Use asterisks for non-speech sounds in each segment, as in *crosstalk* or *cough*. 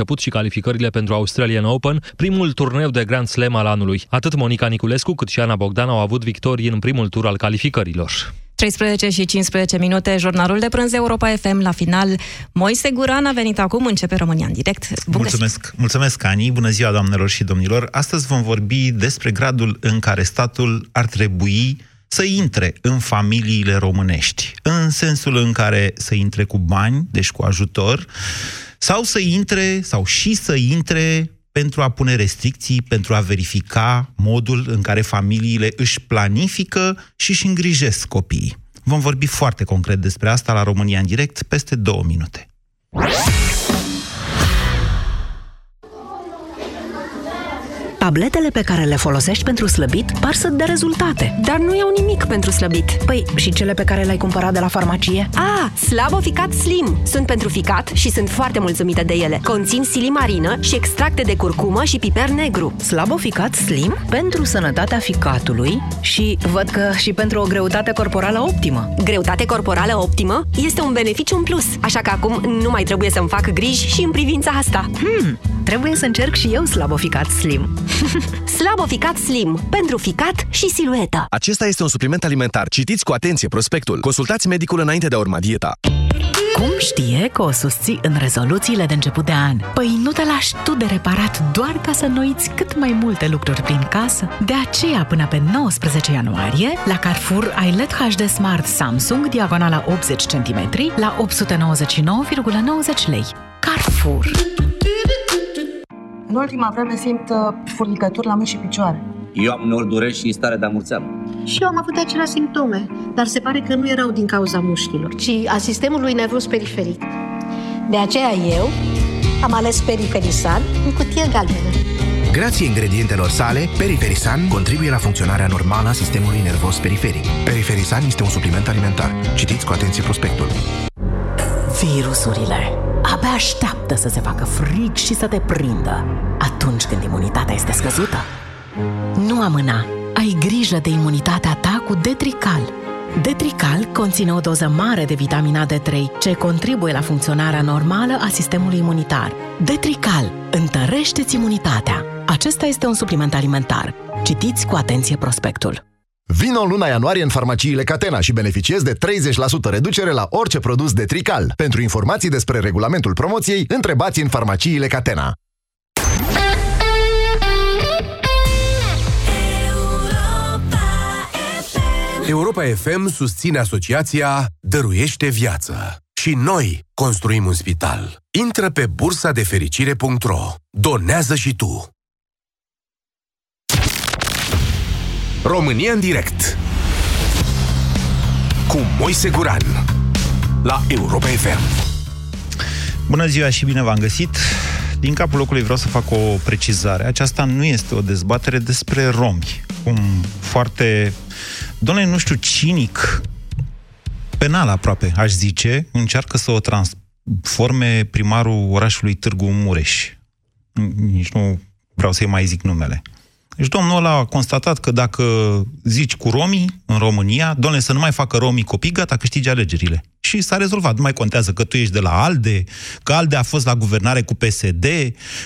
început și calificările pentru Australian Open, primul turneu de Grand Slam al anului. Atât Monica Niculescu cât și Ana Bogdan au avut victorii în primul tur al calificărilor. 13 și 15 minute, jurnalul de prânz Europa FM la final. Moise Guran a venit acum, începe România în direct. Bun mulțumesc, găsit. mulțumesc, Ani, bună ziua, doamnelor și domnilor. Astăzi vom vorbi despre gradul în care statul ar trebui să intre în familiile românești, în sensul în care să intre cu bani, deci cu ajutor, sau să intre, sau și să intre pentru a pune restricții, pentru a verifica modul în care familiile își planifică și își îngrijesc copiii. Vom vorbi foarte concret despre asta la România în direct peste două minute. Tabletele pe care le folosești pentru slăbit par să dea rezultate. Dar nu iau nimic pentru slăbit. Păi, și cele pe care le-ai cumpărat de la farmacie? Ah, Slabo Ficat Slim! Sunt pentru ficat și sunt foarte mulțumită de ele. Conțin silimarină și extracte de curcumă și piper negru. Slabo Ficat Slim? Pentru sănătatea ficatului și văd că și pentru o greutate corporală optimă. Greutate corporală optimă este un beneficiu în plus, așa că acum nu mai trebuie să-mi fac griji și în privința asta. Hmm, trebuie să încerc și eu Slabo Ficat Slim. *laughs* Slaboficat Slim. Pentru ficat și silueta. Acesta este un supliment alimentar. Citiți cu atenție prospectul. Consultați medicul înainte de a urma dieta. Cum știe că o susții în rezoluțiile de început de an? Păi nu te lași tu de reparat doar ca să noiți cât mai multe lucruri prin casă? De aceea, până pe 19 ianuarie, la Carrefour ai LED HD Smart Samsung diagonala 80 cm la 899,90 lei. Carrefour în ultima vreme simt uh, furnicături la mâini și picioare. Eu am uneori dureri și stare de amurțeală. Și eu am avut aceleași simptome, dar se pare că nu erau din cauza mușchilor, ci a sistemului nervos periferic. De aceea eu am ales Periferisan în cutie galbenă. Grație ingredientelor sale, Periferisan contribuie la funcționarea normală a sistemului nervos periferic. Periferisan este un supliment alimentar. Citiți cu atenție prospectul. Virusurile abia așteaptă să se facă frig și să te prindă atunci când imunitatea este scăzută. Nu amâna! Ai grijă de imunitatea ta cu Detrical. Detrical conține o doză mare de vitamina D3, ce contribuie la funcționarea normală a sistemului imunitar. Detrical întărește-ți imunitatea. Acesta este un supliment alimentar. Citiți cu atenție prospectul. Vino luna ianuarie în farmaciile Catena și beneficiezi de 30% reducere la orice produs de Trical. Pentru informații despre regulamentul promoției, întrebați în farmaciile Catena. Europa FM susține asociația Dăruiește Viață. Și noi construim un spital. Intră pe bursa de fericire.ro. Donează și tu. România în direct cu Moise Guran la Europa FM. Bună ziua și bine v-am găsit! Din capul locului vreau să fac o precizare. Aceasta nu este o dezbatere despre romi. Cum foarte, doamne, nu știu, cinic, penal aproape, aș zice, încearcă să o transforme primarul orașului Târgu Mureș. Nici nu vreau să-i mai zic numele. Deci domnul ăla a constatat că dacă zici cu romii în România, domnule, să nu mai facă romii copii, gata, câștigi alegerile. Și s-a rezolvat. Nu mai contează că tu ești de la ALDE, că ALDE a fost la guvernare cu PSD,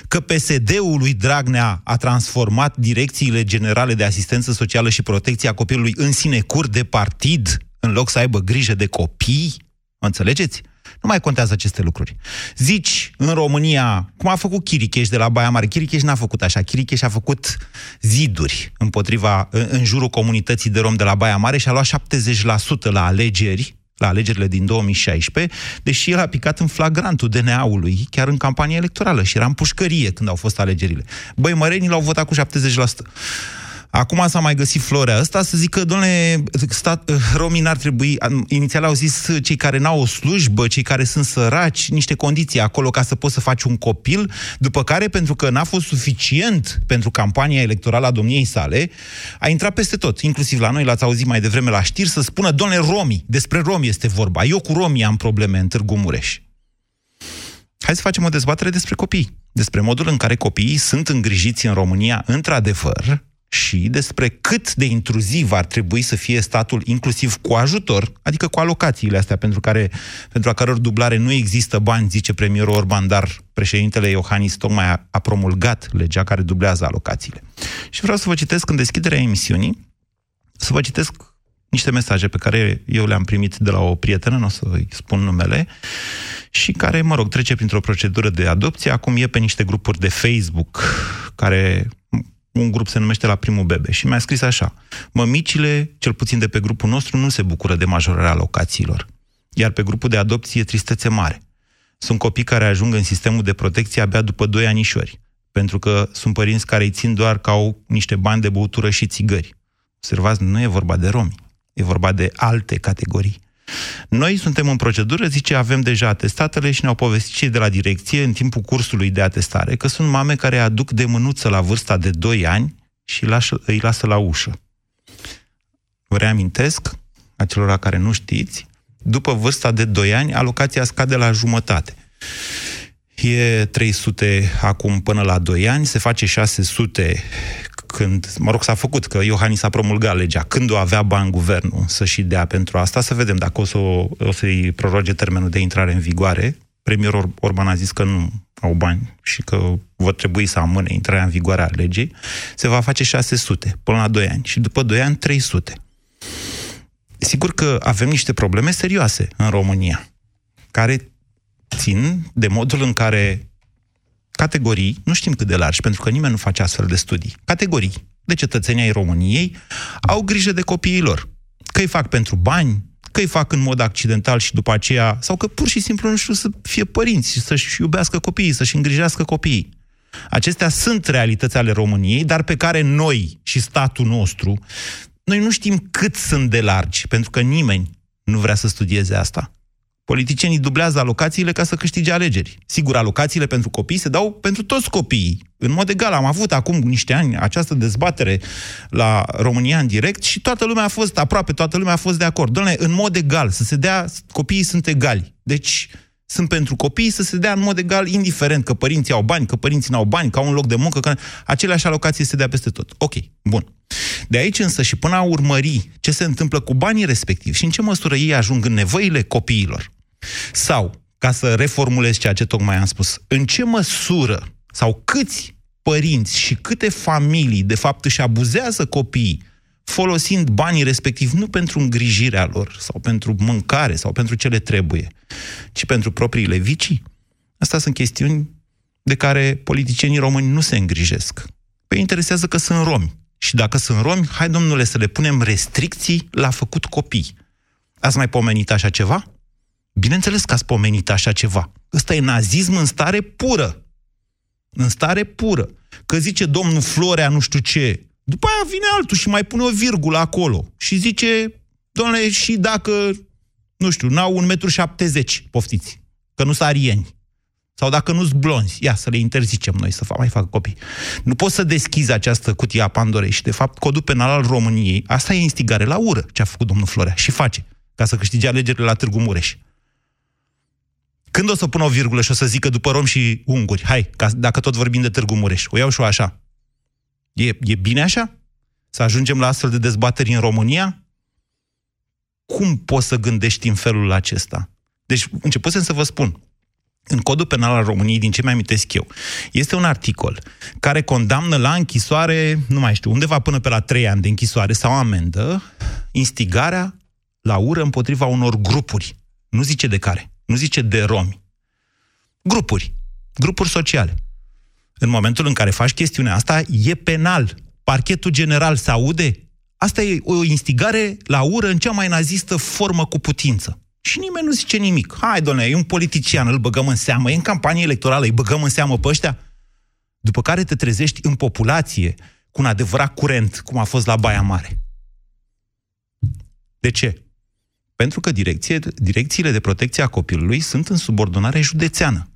că PSD-ul lui Dragnea a transformat direcțiile generale de asistență socială și protecție a copilului în sinecur de partid, în loc să aibă grijă de copii. Înțelegeți? Nu mai contează aceste lucruri. Zici în România, cum a făcut Chiricheș de la Baia Mare. Chiricheș n-a făcut așa. Chiricheș a făcut ziduri împotriva, în jurul comunității de rom de la Baia Mare și a luat 70% la alegeri, la alegerile din 2016, deși el a picat în flagrantul DNA-ului, chiar în campania electorală și era în pușcărie când au fost alegerile. Băi, mărenii l-au votat cu 70%. Acum s-a mai găsit florea asta să zică, domnule, stat, romii n-ar trebui, inițial au zis cei care n-au o slujbă, cei care sunt săraci, niște condiții acolo ca să poți să faci un copil, după care, pentru că n-a fost suficient pentru campania electorală a domniei sale, a intrat peste tot, inclusiv la noi, l-ați auzit mai devreme la știri, să spună, domnule, romii, despre romi este vorba, eu cu romii am probleme în Târgu Mureș. Hai să facem o dezbatere despre copii, despre modul în care copiii sunt îngrijiți în România, într-adevăr, și despre cât de intruziv ar trebui să fie statul, inclusiv cu ajutor, adică cu alocațiile astea pentru, care, pentru a căror dublare nu există bani, zice premierul Orban, dar președintele Iohannis tocmai a, a promulgat legea care dublează alocațiile. Și vreau să vă citesc în deschiderea emisiunii, să vă citesc niște mesaje pe care eu le-am primit de la o prietenă, nu o să-i spun numele, și care, mă rog, trece printr-o procedură de adopție, acum e pe niște grupuri de Facebook, care un grup se numește La Primul Bebe și mi-a scris așa, mămicile, cel puțin de pe grupul nostru, nu se bucură de majorarea locațiilor. Iar pe grupul de adopție e tristețe mare. Sunt copii care ajung în sistemul de protecție abia după 2 anișori, pentru că sunt părinți care îi țin doar ca au niște bani de băutură și țigări. Observați, nu e vorba de romi, e vorba de alte categorii. Noi suntem în procedură, zice, avem deja atestatele și ne-au povestit cei de la direcție în timpul cursului de atestare că sunt mame care aduc de mânuță la vârsta de 2 ani și îi lasă la ușă. Vă reamintesc, acelora care nu știți, după vârsta de 2 ani, alocația scade la jumătate. E 300 acum până la 2 ani, se face 600 când, mă rog, s-a făcut, că Iohannis a promulgat legea, când o avea bani guvernul să-și dea pentru asta, să vedem dacă o, să, o să-i proroge termenul de intrare în vigoare. Premierul Orban a zis că nu au bani și că vor trebui să amâne intrarea în vigoare a legii, se va face 600 până la 2 ani și după 2 ani 300. Sigur că avem niște probleme serioase în România, care țin de modul în care categorii, nu știm cât de largi, pentru că nimeni nu face astfel de studii, categorii de cetățenii ai României au grijă de copiii lor. Că îi fac pentru bani, că îi fac în mod accidental și după aceea, sau că pur și simplu nu știu să fie părinți, să-și iubească copiii, să-și îngrijească copiii. Acestea sunt realități ale României, dar pe care noi și statul nostru, noi nu știm cât sunt de largi, pentru că nimeni nu vrea să studieze asta. Politicienii dublează alocațiile ca să câștige alegeri. Sigur, alocațiile pentru copii se dau pentru toți copiii. În mod egal, am avut acum niște ani această dezbatere la România în direct și toată lumea a fost, aproape toată lumea a fost de acord. Doamne, în mod egal, să se dea, copiii sunt egali. Deci, sunt pentru copii să se dea în mod egal, indiferent că părinții au bani, că părinții nu au bani, că au un loc de muncă, că aceleași alocații se dea peste tot. Ok, bun. De aici însă și până a urmări ce se întâmplă cu banii respectivi și în ce măsură ei ajung în nevoile copiilor, sau, ca să reformulez ceea ce tocmai am spus, în ce măsură sau câți părinți și câte familii, de fapt, își abuzează copiii folosind banii respectiv nu pentru îngrijirea lor sau pentru mâncare sau pentru ce le trebuie, ci pentru propriile vicii? Asta sunt chestiuni de care politicienii români nu se îngrijesc. Pe interesează că sunt romi. Și dacă sunt romi, hai, domnule, să le punem restricții la făcut copii. Ați mai pomenit așa ceva? Bineînțeles că ați pomenit așa ceva. Ăsta e nazism în stare pură. În stare pură. Că zice domnul Florea nu știu ce. După aia vine altul și mai pune o virgulă acolo. Și zice, domnule, și dacă, nu știu, n-au un metru șaptezeci, poftiți, că nu sunt arieni. Sau dacă nu sunt blonzi, ia să le interzicem noi să mai facă copii. Nu poți să deschizi această cutie a Pandorei și, de fapt, codul penal al României, asta e instigare la ură, ce a făcut domnul Florea. Și face, ca să câștige alegerile la Târgu Mureș. Când o să pun o virgulă și o să zică după rom și unguri? Hai, ca, dacă tot vorbim de Târgu Mureș, o iau și o așa. E, e bine așa? Să ajungem la astfel de dezbateri în România? Cum poți să gândești în felul acesta? Deci, începusem să vă spun, în codul penal al României, din ce mi amintesc eu, este un articol care condamnă la închisoare, nu mai știu, undeva până pe la trei ani de închisoare sau amendă, instigarea la ură împotriva unor grupuri. Nu zice de care. Nu zice de romi. Grupuri. Grupuri sociale. În momentul în care faci chestiunea asta, e penal. Parchetul general se aude. Asta e o instigare la ură în cea mai nazistă formă cu putință. Și nimeni nu zice nimic. Hai, doamne, e un politician, îl băgăm în seamă, e în campanie electorală, îi băgăm în seamă pe ăștia. După care te trezești în populație cu un adevărat curent, cum a fost la Baia Mare. De ce? Pentru că direcție, direcțiile de protecție a copilului sunt în subordonare județeană,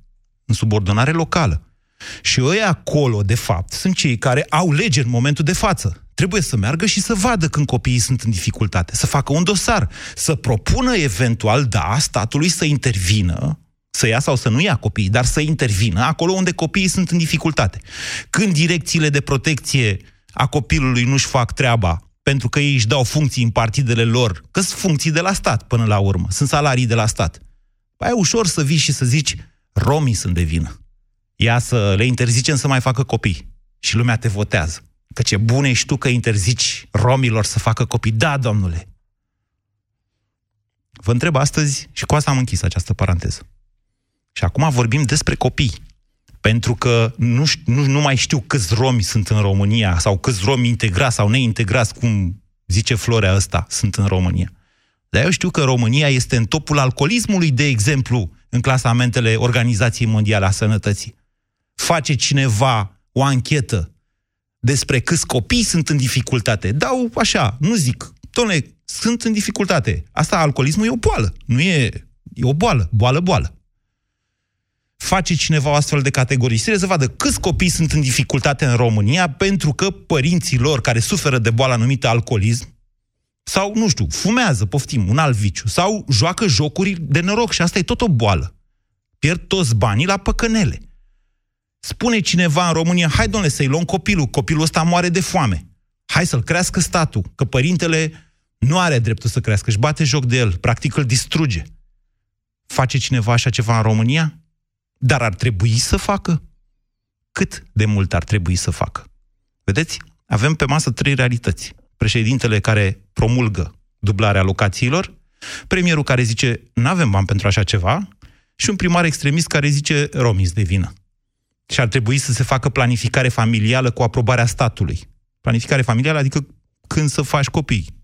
în subordonare locală. Și ei acolo, de fapt, sunt cei care au lege în momentul de față. Trebuie să meargă și să vadă când copiii sunt în dificultate, să facă un dosar, să propună eventual, da, statului să intervină, să ia sau să nu ia copiii, dar să intervină acolo unde copiii sunt în dificultate. Când direcțiile de protecție a copilului nu-și fac treaba pentru că ei își dau funcții în partidele lor, că sunt funcții de la stat până la urmă, sunt salarii de la stat. Păi e ușor să vii și să zici, romii sunt de vină. Ia să le interzicem să mai facă copii. Și lumea te votează. Că ce bun ești tu că interzici romilor să facă copii. Da, domnule. Vă întreb astăzi, și cu asta am închis această paranteză. Și acum vorbim despre copii. Pentru că nu, nu, nu mai știu câți romi sunt în România, sau câți romi integrați sau neintegrați, cum zice Florea ăsta, sunt în România. Dar eu știu că România este în topul alcoolismului, de exemplu, în clasamentele Organizației Mondiale a Sănătății. Face cineva o anchetă despre câți copii sunt în dificultate. Dau așa, nu zic, domnule, sunt în dificultate. Asta, alcoolismul, e o boală. Nu e, e o boală, boală, boală. Face cineva o astfel de categorisire să vadă câți copii sunt în dificultate în România pentru că părinții lor care suferă de boala numită alcoolism sau, nu știu, fumează, poftim, un alt viciu, sau joacă jocuri de noroc și asta e tot o boală. Pierd toți banii la păcănele. Spune cineva în România, hai domnule să-i luăm copilul, copilul ăsta moare de foame. Hai să-l crească statul, că părintele nu are dreptul să crească, își bate joc de el, practic îl distruge. Face cineva așa ceva în România? Dar ar trebui să facă? Cât de mult ar trebui să facă? Vedeți? Avem pe masă trei realități. Președintele care promulgă dublarea locațiilor, premierul care zice nu avem bani pentru așa ceva și un primar extremist care zice romis de vină. Și ar trebui să se facă planificare familială cu aprobarea statului. Planificare familială, adică când să faci copii.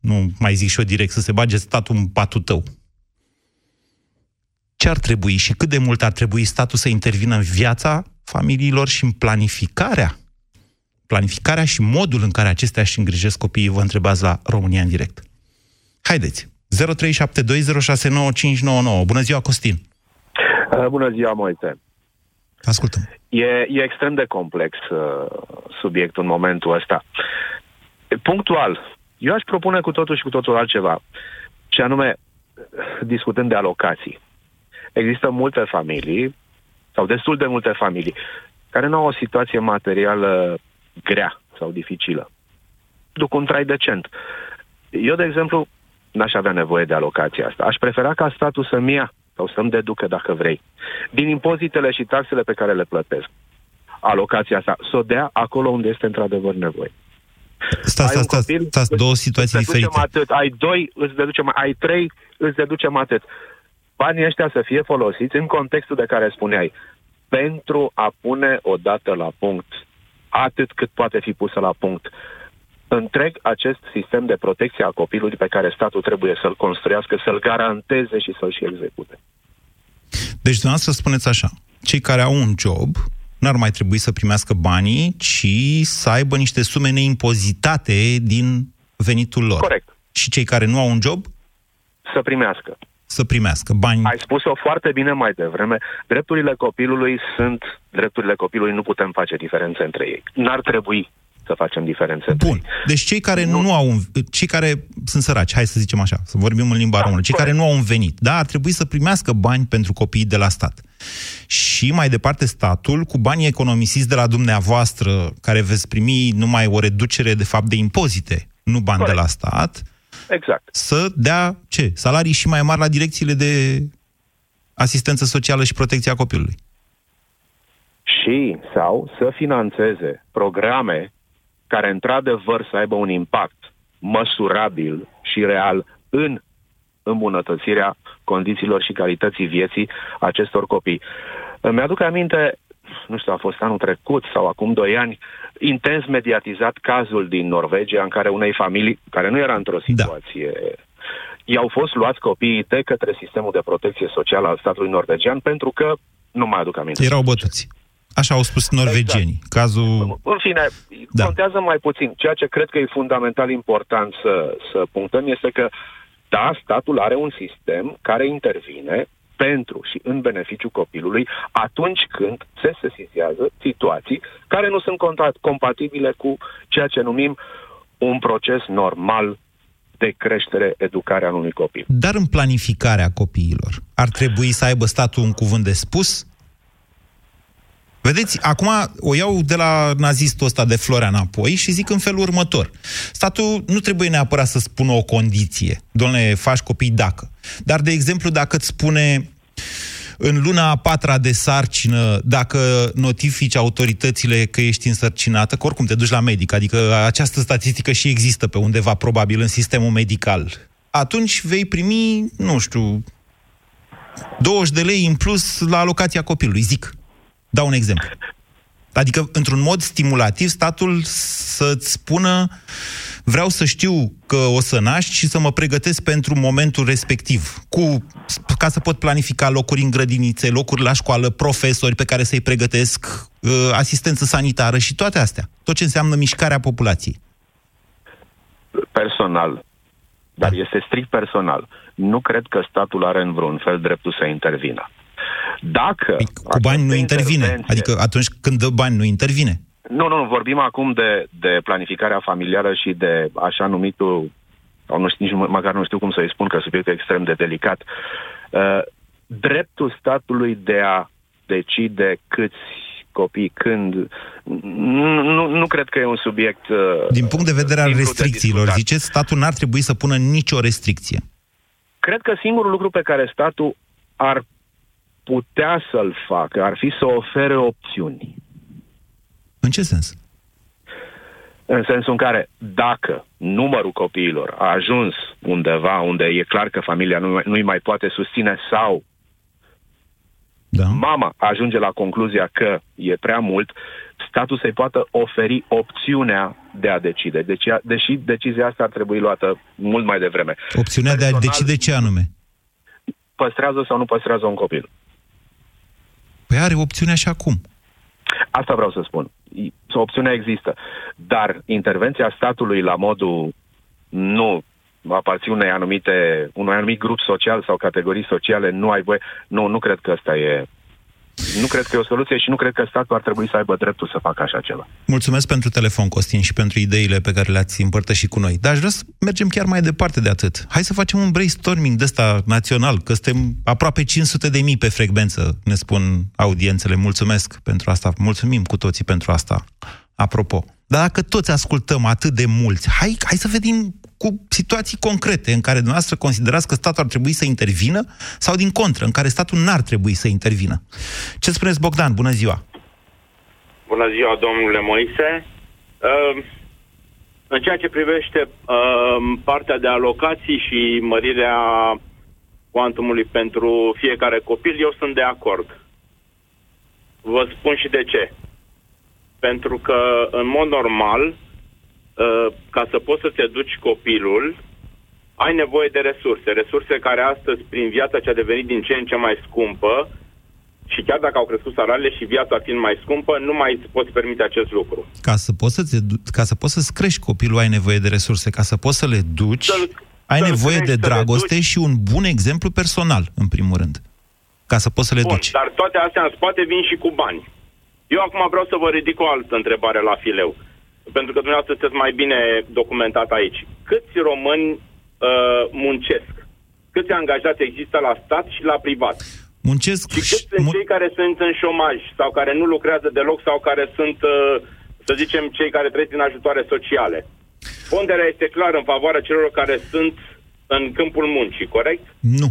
Nu mai zic și eu direct, să se bage statul în patul tău. Ce ar trebui și cât de mult ar trebui statul să intervină în viața familiilor și în planificarea planificarea și modul în care acestea își îngrijesc copiii, vă întrebați la România în direct. Haideți! 0372069599. Bună ziua, Costin! Uh, bună ziua, Moise! Ascultăm. E, e extrem de complex uh, subiectul în momentul ăsta. Punctual, eu aș propune cu totul și cu totul altceva. Ce anume, discutând de alocații. Există multe familii, sau destul de multe familii, care nu au o situație materială grea sau dificilă. Duc un trai decent. Eu, de exemplu, n-aș avea nevoie de alocația asta. Aș prefera ca statul să-mi ia sau să-mi deducă, dacă vrei, din impozitele și taxele pe care le plătesc. Alocația asta, să o dea acolo unde este într-adevăr nevoie. Stați, stați, stați, stați, două situații îți diferite. Atât. Ai doi, îți deducem, ai trei, îți deducem atât. Banii ăștia să fie folosiți în contextul de care spuneai, pentru a pune o dată la punct atât cât poate fi pusă la punct întreg acest sistem de protecție a copilului pe care statul trebuie să-l construiască, să-l garanteze și să-l și execute. Deci, dumneavoastră spuneți așa, cei care au un job n-ar mai trebui să primească banii, ci să aibă niște sume neimpozitate din venitul lor. Corect. Și cei care nu au un job? Să primească să primească bani. Ai spus-o foarte bine mai devreme. Drepturile copilului sunt drepturile copilului, nu putem face diferențe între ei. N-ar trebui să facem diferențe Bun. Între ei. Deci cei care nu. nu au un, cei care sunt săraci, hai să zicem așa, să vorbim în limba da, română, cei corect. care nu au un venit, da, ar trebui să primească bani pentru copiii de la stat. Și mai departe statul, cu banii economisiți de la dumneavoastră, care veți primi numai o reducere de fapt de impozite, nu bani corect. de la stat, Exact. Să dea ce? Salarii și mai mari la direcțiile de asistență socială și protecția copilului. Și sau să financeze programe care într-adevăr să aibă un impact măsurabil și real în îmbunătățirea condițiilor și calității vieții acestor copii. Mi-aduc aminte, nu știu, a fost anul trecut sau acum doi ani, intens mediatizat cazul din Norvegia în care unei familii, care nu era într-o da. situație da i-au fost luați copiii de către sistemul de protecție socială al statului norvegian pentru că, nu mai aduc aminte. Erau bătuți. Așa au spus norvegienii. Exact. Cazul... În fine, da. contează mai puțin. Ceea ce cred că e fundamental important să, să punctăm este că, da, statul are un sistem care intervine pentru și în beneficiu copilului atunci când se sesizează situații care nu sunt compatibile cu ceea ce numim un proces normal de creștere, educare a unui copil. Dar în planificarea copiilor, ar trebui să aibă statul un cuvânt de spus? Vedeți, acum o iau de la nazistul ăsta de Florea înapoi și zic în felul următor. Statul nu trebuie neapărat să spună o condiție. Doamne, faci copii dacă. Dar, de exemplu, dacă îți spune în luna a patra de sarcină, dacă notifici autoritățile că ești însărcinată, că oricum te duci la medic, adică această statistică și există pe undeva, probabil, în sistemul medical, atunci vei primi, nu știu, 20 de lei în plus la alocația copilului, zic. Dau un exemplu. Adică, într-un mod stimulativ, statul să-ți spună vreau să știu că o să naști și să mă pregătesc pentru momentul respectiv, cu, ca să pot planifica locuri în grădinițe, locuri la școală, profesori pe care să-i pregătesc, uh, asistență sanitară și toate astea. Tot ce înseamnă mișcarea populației. Personal, dar da. este strict personal. Nu cred că statul are în vreun fel dreptul să intervină. Dacă... Păi, cu bani nu intervine. Adică atunci când dă bani nu intervine. Nu, nu, vorbim acum de, de planificarea familială și de așa numitul, sau nu știu, nici măcar nu știu cum să-i spun, că subiectul e extrem de delicat, uh, dreptul statului de a decide câți copii, când... Nu, nu, nu cred că e un subiect... Uh, Din punct de vedere al restricțiilor, ziceți, statul n-ar trebui să pună nicio restricție. Cred că singurul lucru pe care statul ar putea să-l facă ar fi să ofere opțiuni. În ce sens? În sensul în care, dacă numărul copiilor a ajuns undeva unde e clar că familia nu, nu-i mai poate susține sau da. mama ajunge la concluzia că e prea mult, statul să-i poată oferi opțiunea de a decide. Deci, deși decizia asta ar trebui luată mult mai devreme. Opțiunea Personal, de a decide ce anume? Păstrează sau nu păstrează un copil. Păi are opțiunea și acum. Asta vreau să spun. Opțiunea există. Dar intervenția statului la modul nu aparții unei anumite, unui anumit grup social sau categorii sociale, nu ai voie. Nu, nu cred că asta e nu cred că e o soluție și nu cred că statul ar trebui să aibă dreptul să facă așa ceva. Mulțumesc pentru telefon, Costin, și pentru ideile pe care le-ați împărtășit cu noi. Dar aș vrea să mergem chiar mai departe de atât. Hai să facem un brainstorming de ăsta național, că suntem aproape 500 de mii pe frecvență, ne spun audiențele. Mulțumesc pentru asta. Mulțumim cu toții pentru asta. Apropo, dar dacă toți ascultăm atât de mulți, hai, hai să vedem cu situații concrete în care dumneavoastră considerați că statul ar trebui să intervină sau din contră, în care statul n-ar trebui să intervină. Ce spuneți, Bogdan? Bună ziua! Bună ziua, domnule Moise! Uh, în ceea ce privește uh, partea de alocații și mărirea cuantumului pentru fiecare copil, eu sunt de acord. Vă spun și de ce. Pentru că, în mod normal, Uh, ca să poți să te duci copilul, ai nevoie de resurse. Resurse care astăzi, prin viața ce a devenit din ce în ce mai scumpă, și chiar dacă au crescut salariile și viața fiind mai scumpă, nu mai poți permite acest lucru. Ca să poți, să ca să poți să-ți crești copilul, ai nevoie de resurse. Ca să poți să le duci, să ai nevoie crești, de dragoste și un bun exemplu personal, în primul rând. Ca să poți să le Bun, duci. Dar toate astea în spate vin și cu bani. Eu acum vreau să vă ridic o altă întrebare la fileu pentru că dumneavoastră sunteți mai bine documentat aici. Câți români uh, muncesc? Câți angajați există la stat și la privat? Muncesc și câți sunt cei care sunt în șomaj sau care nu lucrează deloc sau care sunt, uh, să zicem, cei care trăiesc din ajutoare sociale? Ponderea este clar în favoarea celor care sunt în câmpul muncii, corect? Nu.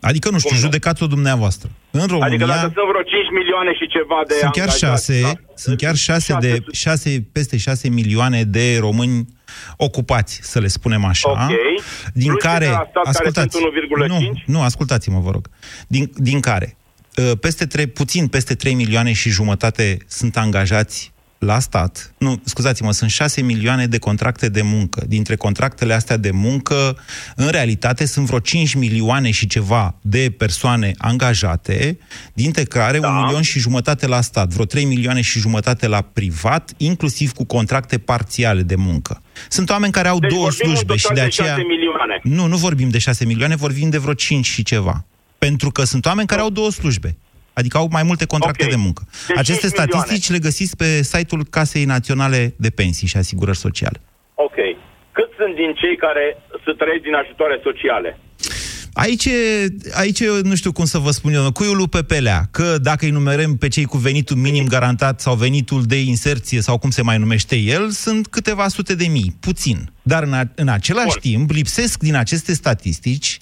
Adică, nu știu, judecați-o dumneavoastră. În România... Adică dacă sunt vreo 5 milioane și ceva de Sunt chiar 6, da? sunt chiar 6 de, 6, peste 6 milioane de români ocupați, să le spunem așa. Okay. Din Plus care, ascultați, care nu, nu, ascultați-mă, vă rog. Din, din care, ă, peste 3, puțin peste 3 milioane și jumătate sunt angajați la stat, nu, scuzați-mă, sunt 6 milioane de contracte de muncă. Dintre contractele astea de muncă, în realitate, sunt vreo 5 milioane și ceva de persoane angajate, dintre care da. un milion și jumătate la stat, vreo 3 milioane și jumătate la privat, inclusiv cu contracte parțiale de muncă. Sunt oameni care au deci două slujbe și de aceea... De milioane. Nu, nu vorbim de 6 milioane, vorbim de vreo 5 și ceva. Pentru că sunt oameni care au două slujbe. Adică au mai multe contracte okay. de muncă. Deci Aceste statistici milioane. le găsiți pe site-ul Casei Naționale de Pensii și Asigurări Sociale. Ok. Cât sunt din cei care să trăiesc din ajutoare sociale? Aici, aici nu știu cum să vă spun eu, cuiul pe pelea, că dacă îi numerăm pe cei cu venitul minim garantat sau venitul de inserție sau cum se mai numește el, sunt câteva sute de mii, puțin. Dar în, a, în același Bun. timp lipsesc din aceste statistici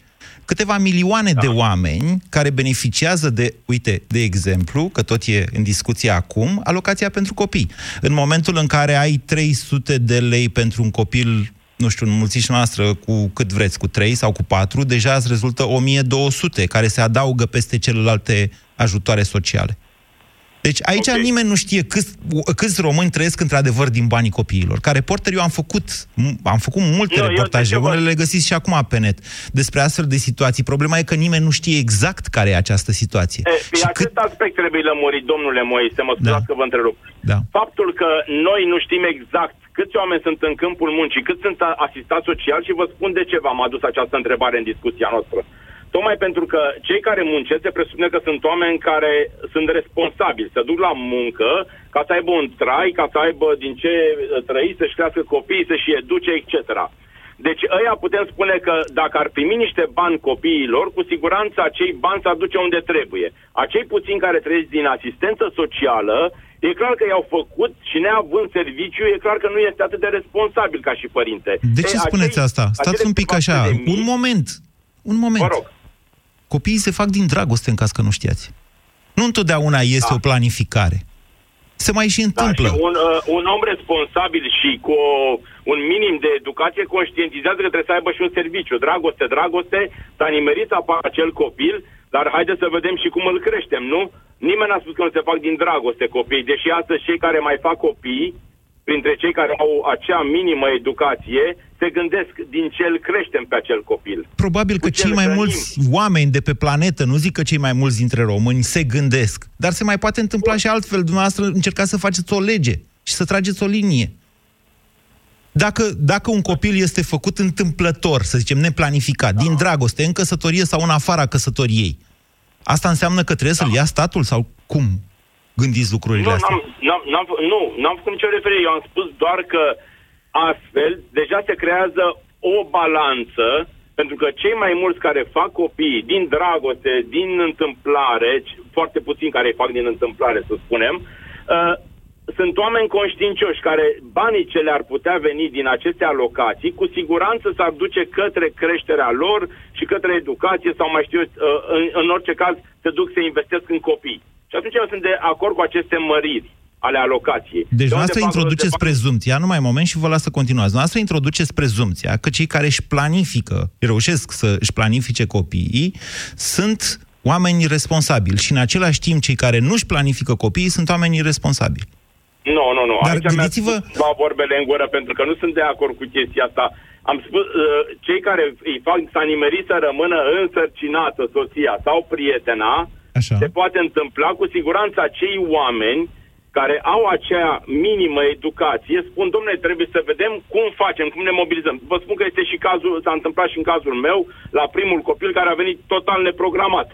câteva milioane da. de oameni care beneficiază de, uite, de exemplu, că tot e în discuție acum, alocația pentru copii. În momentul în care ai 300 de lei pentru un copil nu știu, înmulțiți noastră cu cât vreți, cu 3 sau cu 4, deja îți rezultă 1200, care se adaugă peste celelalte ajutoare sociale. Deci aici okay. nimeni nu știe câți, câți români trăiesc într-adevăr din banii copiilor. Ca reporter eu am făcut, am făcut multe nu, reportaje, unele le găsiți și acum pe net, despre astfel de situații. Problema e că nimeni nu știe exact care e această situație. E, și acest cât... aspect trebuie lămurit, domnule Moise, mă scuzați da. că vă întrerup. Da. Faptul că noi nu știm exact câți oameni sunt în câmpul muncii, cât sunt asistați social și vă spun de ce v-am adus această întrebare în discuția noastră. Tocmai pentru că cei care muncesc se presupune că sunt oameni care sunt responsabili, să duc la muncă ca să aibă un trai, ca să aibă din ce trăi, să-și crească copiii, să-și educe, etc. Deci ăia putem spune că dacă ar primi niște bani copiilor, cu siguranță acei bani s-ar duce unde trebuie. Acei puțini care trăiesc din asistență socială, e clar că i-au făcut și neavând serviciu, e clar că nu este atât de responsabil ca și părinte. De ce e, spuneți acei, asta? Stați un pic așa, un moment, un moment. Vă rog. Copiii se fac din dragoste, în caz că nu știați. Nu întotdeauna este da. o planificare. Se mai și întâmplă. Da, și un, uh, un om responsabil și cu o, un minim de educație conștientizează că trebuie să aibă și un serviciu. Dragoste, dragoste, s-a nimerit să apară acel copil, dar haideți să vedem și cum îl creștem, nu? Nimeni n-a spus că nu se fac din dragoste copii, deși astăzi cei care mai fac copii printre cei care au acea minimă educație, se gândesc din ce îl creștem pe acel copil. Probabil că cei mai hrănim. mulți oameni de pe planetă, nu zic că cei mai mulți dintre români, se gândesc. Dar se mai poate întâmpla și altfel. Dumneavoastră încercați să faceți o lege și să trageți o linie. Dacă, dacă un copil este făcut întâmplător, să zicem, neplanificat, din dragoste, în căsătorie sau în afara căsătoriei, asta înseamnă că trebuie să-l ia statul sau cum? gândiți lucrurile nu, astea? N-am, n-am, n-am, nu, n-am făcut nicio referire. Eu am spus doar că astfel deja se creează o balanță pentru că cei mai mulți care fac copii din dragoste, din întâmplare, foarte puțini care îi fac din întâmplare, să spunem, uh, sunt oameni conștiincioși care banii ce le-ar putea veni din aceste alocații, cu siguranță s-ar duce către creșterea lor și către educație sau mai știu, uh, în, în orice caz, se duc să investesc în copii. Și atunci eu sunt de acord cu aceste măriri ale alocației. Deci de noastră introduceți de prezumția, numai un moment și vă las să continuați. Noastră introduceți prezumția că cei care își planifică, reușesc să își planifice copiii, sunt oameni responsabili și în același timp cei care nu își planifică copiii sunt oameni irresponsabili. Nu, nu, nu. Dar Aici gândiți-vă... mi vorbele în gură, pentru că nu sunt de acord cu chestia asta. Am spus, uh, cei care îi fac s-a nimerit să rămână însărcinată soția sau prietena, Așa. Se poate întâmpla cu siguranță acei oameni care au acea minimă educație, spun, domnule, trebuie să vedem cum facem, cum ne mobilizăm. Vă spun că este și cazul, s-a întâmplat și în cazul meu, la primul copil care a venit total neprogramat.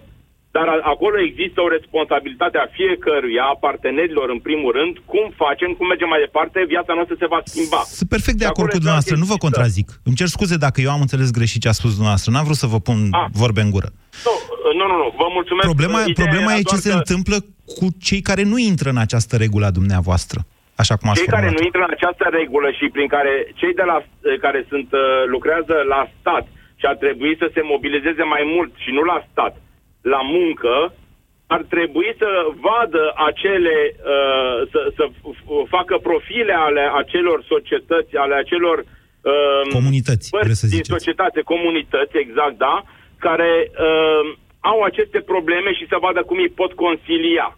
Dar acolo există o responsabilitate a fiecăruia, a partenerilor în primul rând, cum facem, cum mergem mai departe, viața noastră se va schimba. Sunt perfect de acord cu dumneavoastră, nu vă contrazic. Îmi cer scuze dacă eu am înțeles greșit ce a spus dumneavoastră, n-am vrut să vă pun a. vorbe în gură. Nu, nu, nu, nu. vă mulțumesc. Problema, problema e ce că... se întâmplă cu cei care nu intră în această regulă a dumneavoastră. Așa cum cei care nu intră în această regulă și prin care cei de la, care sunt, uh, lucrează la stat și ar trebui să se mobilizeze mai mult și nu la stat, la muncă, ar trebui să vadă acele, uh, să, să facă profile ale acelor societăți, ale acelor uh, comunități, părți din societate, comunități, exact, da, care uh, au aceste probleme și să vadă cum îi pot consilia.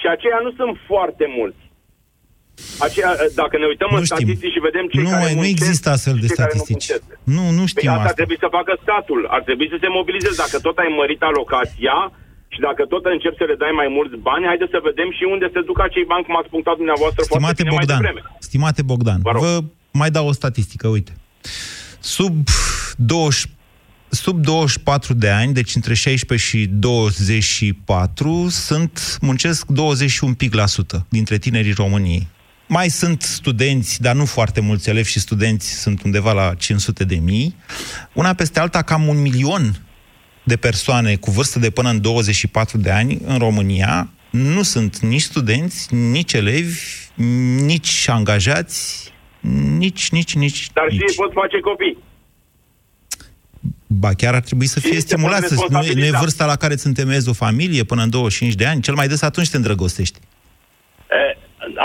Și aceia nu sunt foarte mulți. Aceea, dacă ne uităm nu în știm. statistici și vedem cei nu, care Nu există astfel de statistici. Nu, nu, nu știm păi asta. ar trebui să facă statul. Ar trebui să se mobilizeze. Dacă tot ai mărit alocația și dacă tot începi să le dai mai mulți bani, haide să vedem și unde se duc acei bani, cum ați punctat dumneavoastră Stimate foarte Bogdan, mai devreme. Stimate Bogdan, vă, vă mai dau o statistică, uite. Sub 20, sub 24 de ani, deci între 16 și 24, sunt, muncesc 21 pic la sută dintre tinerii României. Mai sunt studenți, dar nu foarte mulți elevi și studenți, sunt undeva la 500 de mii. Una peste alta, cam un milion de persoane cu vârstă de până în 24 de ani în România nu sunt nici studenți, nici elevi, nici angajați, nici, nici, nici... Dar nici. și pot face copii. Ba chiar ar trebui să fie Și se stimulat. poate Să, nu, e, nu e responsabiliza. vârsta la care îți întemeiezi o familie până în 25 de ani. Cel mai des atunci te îndrăgostești. E,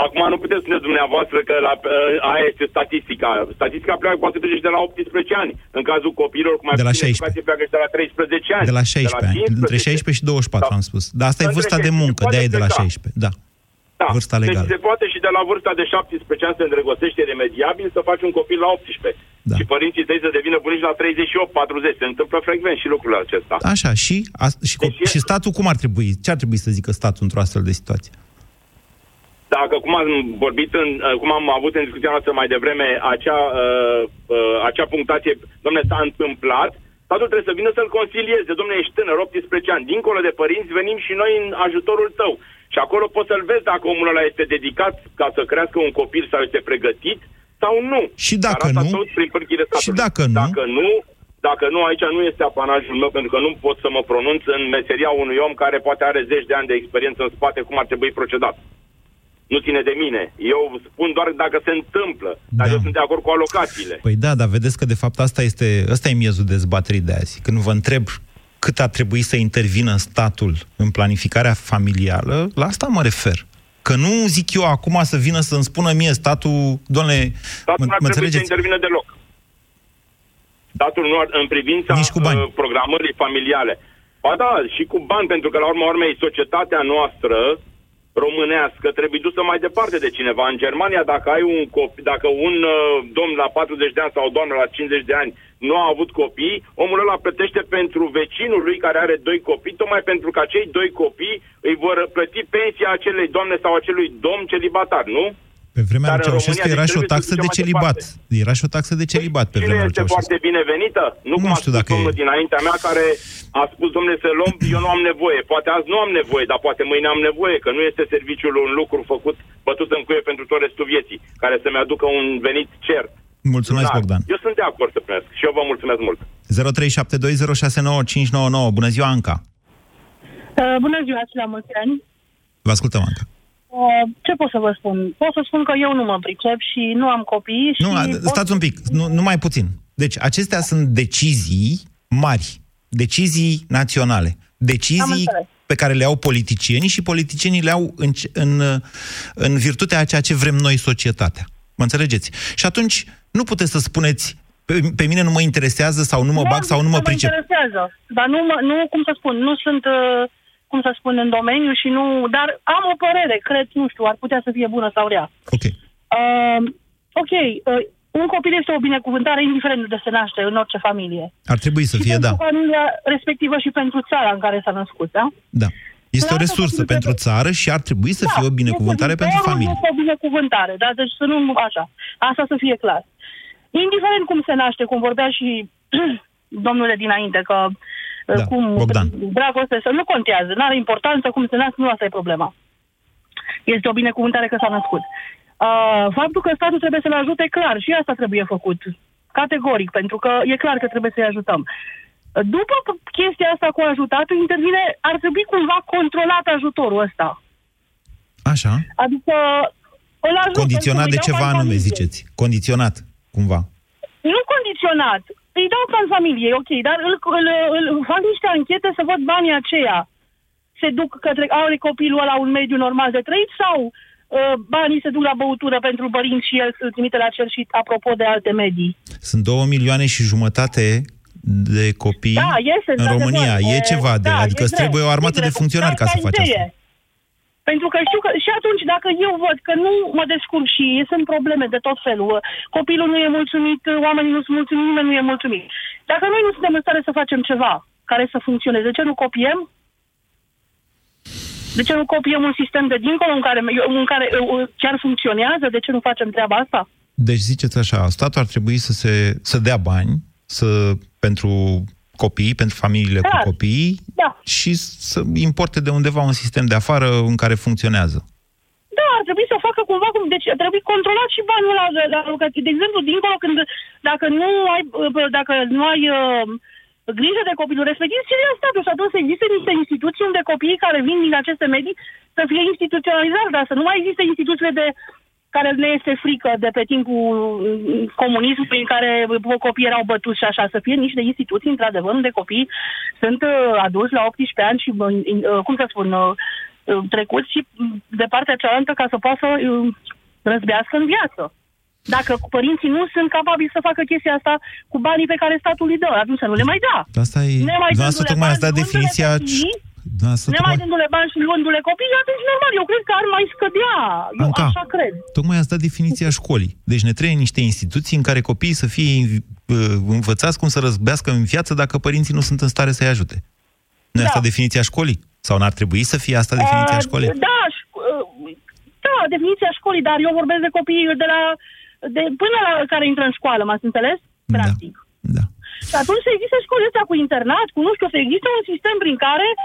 acum nu puteți spune dumneavoastră că la, e, aia este statistica. Statistica pleacă poate duce și de la 18 ani. În cazul copiilor, cum ai De la puțin 16. educație, pleacă și de la 13 ani. De la 16 ani. Între 16 și 24 am spus. Dar asta e Între vârsta de 16, muncă, poate de-aia e de la pleca. 16. Da. Da. Vârsta legală. Deci se poate și de la vârsta de 17 ani se îndrăgostește remediabil să faci un copil la 18. Da. Și părinții tăi să devină bunici la 38-40. Se întâmplă frecvent și lucrul acesta. Așa, și, a, și, co- și statul cum ar trebui? Ce ar trebui să zică statul într-o astfel de situație? Dacă, cum am vorbit, în, uh, cum am avut în discuția noastră mai devreme, acea, uh, uh, acea punctație, domne, s-a întâmplat, statul trebuie să vină să-l concilieze. Domne, ești tânăr, 18 ani, dincolo de părinți, venim și noi în ajutorul tău. Și acolo poți să-l vezi dacă omul ăla este dedicat ca să crească un copil sau este pregătit sau nu. Și dacă Dar asta nu? tot prin pârghile statului. Și dacă nu? Dacă nu, dacă nu, aici nu este apanajul meu, pentru că nu pot să mă pronunț în meseria unui om care poate are zeci de ani de experiență în spate cum ar trebui procedat. Nu ține de mine. Eu spun doar dacă se întâmplă. Dar Da. eu sunt de acord cu alocațiile. Păi da, dar vedeți că de fapt asta este, ăsta e miezul dezbaterii de azi. Când vă întreb cât ar trebui să intervină statul în planificarea familială, la asta mă refer. Că nu zic eu acum să vină să-mi spună mie statul, doamne, Statul mă, nu ar mă trebui să înțelegeți? intervină deloc. Statul nu ar, în privința Nici cu bani. uh, programării familiale. Ba da, și cu bani, pentru că la urma urmei societatea noastră românească trebuie dusă mai departe de cineva. În Germania, dacă ai un copil, dacă un uh, domn la 40 de ani sau o doamnă la 50 de ani nu a avut copii, omul ăla plătește pentru vecinul lui care are doi copii, tocmai pentru că acei doi copii îi vor plăti pensia acelei doamne sau acelui domn celibatar, nu? Pe vremea Dar lui în Ceaușescu România, era deci și o trebuie să taxă de ducem mai celibat. Era și o taxă de celibat pe Și nu vremea lui este Ceaușescu. foarte binevenită? Nu, cum Nu a știu spus dacă domnul e. dinaintea mea care a spus, domnule, să luăm, eu nu am nevoie. Poate azi nu am nevoie, dar poate mâine am nevoie, că nu este serviciul un lucru făcut, bătut în cuie pentru tot restul vieții, care să-mi aducă un venit cert. Mulțumesc, lunar. Bogdan. Eu sunt de acord să primesc și eu vă mulțumesc mult. 0372069599. Bună ziua, Anca. Uh, bună ziua și la mulți ani. Vă ascultăm, Anca. Uh, ce pot să vă spun? Pot să spun că eu nu mă pricep și nu am copii și... Nu, a- pot... stați un pic, nu, numai puțin. Deci, acestea sunt decizii mari, decizii naționale, Am decizii înțeles. pe care le au politicienii și politicienii le au în, ce- în, în virtutea a ceea ce vrem noi societatea. Mă înțelegeți? Și atunci nu puteți să spuneți pe, pe mine nu mă interesează sau nu mă Nu bag am sau nu zis mă că mă pricep. interesează, dar nu, mă, nu, cum să spun, nu sunt, uh, cum să spun, în domeniu și nu... Dar am o părere, cred, nu știu, ar putea să fie bună sau rea. Ok. Uh, ok, uh, un copil este o binecuvântare indiferent de unde se naște în orice familie. Ar trebui să și fie, da. pentru familia respectivă și pentru țara în care s-a născut, da? Da. Este o Lasă resursă copilul pentru trebuie- țară și ar trebui să fie o binecuvântare este pentru viitorul, familie. Este o binecuvântare, da? Deci să nu așa. Asta să fie clar. Indiferent cum se naște, cum vorbea și *clears throat* domnule dinainte, că Da, cum Bogdan. dragoste să nu contează, nu are importanță cum se nasc, nu asta e problema. Este o binecuvântare că s-a născut. Uh, faptul că statul trebuie să-l ajute, clar, și asta trebuie făcut. Categoric, pentru că e clar că trebuie să-i ajutăm. După chestia asta cu ajutatul, intervine, ar trebui cumva controlat ajutorul ăsta. Așa. Adică îl ajut, Condiționat îi de dau ceva ca în anume, familie. ziceți. Condiționat, cumva. Nu condiționat. Îi dau ca în familie, ok, dar îl, îl, îl, fac niște anchete să văd banii aceia. Se duc către, are copilul ăla un mediu normal de trăit sau uh, banii se duc la băutură pentru părinți și el îl trimite la cer și apropo de alte medii. Sunt două milioane și jumătate de copii Da, este, în într-adevăr. România. E E, ceva de... da, adică e îți greu, trebuie o e armată de greu. funcționari ca Dar să ca faci asta. Idee. Pentru că știu că și atunci dacă eu văd că nu mă descurc și sunt probleme de tot felul, copilul nu e mulțumit, oamenii nu sunt mulțumiți, nimeni nu e mulțumit. Dacă noi nu suntem în stare să facem ceva care să funcționeze, de ce nu copiem? De ce nu copiem un sistem de dincolo în care, în care uh, chiar funcționează? De ce nu facem treaba asta? Deci ziceți așa, statul ar trebui să, se, să dea bani să, pentru copii, pentru familiile Clar. cu copii Da. și să importe de undeva un sistem de afară în care funcționează. Da, ar trebui să facă cumva cum... Deci ar trebui controlat și banul la, la alocații. De exemplu, dincolo, când dacă nu ai, uh, dacă nu ai uh, grijă de copilul respectiv, ține la statul și atunci să existe niște instituții unde copiii care vin din aceste medii să fie instituționalizați, dar să nu mai existe instituțiile de care ne este frică de pe timpul mm, comunismului în care copiii erau bătuți și așa, să fie niște instituții, într-adevăr, unde copiii sunt uh, aduși la 18 ani și, uh, uh, cum să spun, uh, uh, trecuți și mm, de partea cealaltă ca să poată să uh, răzbească în viață. Dacă părinții nu sunt capabili să facă chestia asta cu banii pe care statul îi dă, atunci să nu le mai da. Asta e... Ne mai Dumneavoastră dându-le tocmai ați bani, dat luându-le definiția... copiii, Dumneavoastră ne mai tocmai... dându-le bani și luându-le copii, atunci normal, eu cred că ar mai scădea. Eu Anca, așa cred. Tocmai ați dat definiția școlii. Deci ne trebuie niște instituții în care copiii să fie uh, învățați cum să răzbească în viață dacă părinții nu sunt în stare să-i ajute. Nu e Da. asta definiția școlii? Sau n-ar trebui să fie asta definiția Uh, școlii? Da, ș- uh, da, definiția școlii, dar eu vorbesc de copii de la, de, până la care intră în școală, m-ați înțeles? Practic. Da. Și atunci să existe școli astea cu internat, cu nu știu, să existe un sistem prin care uh,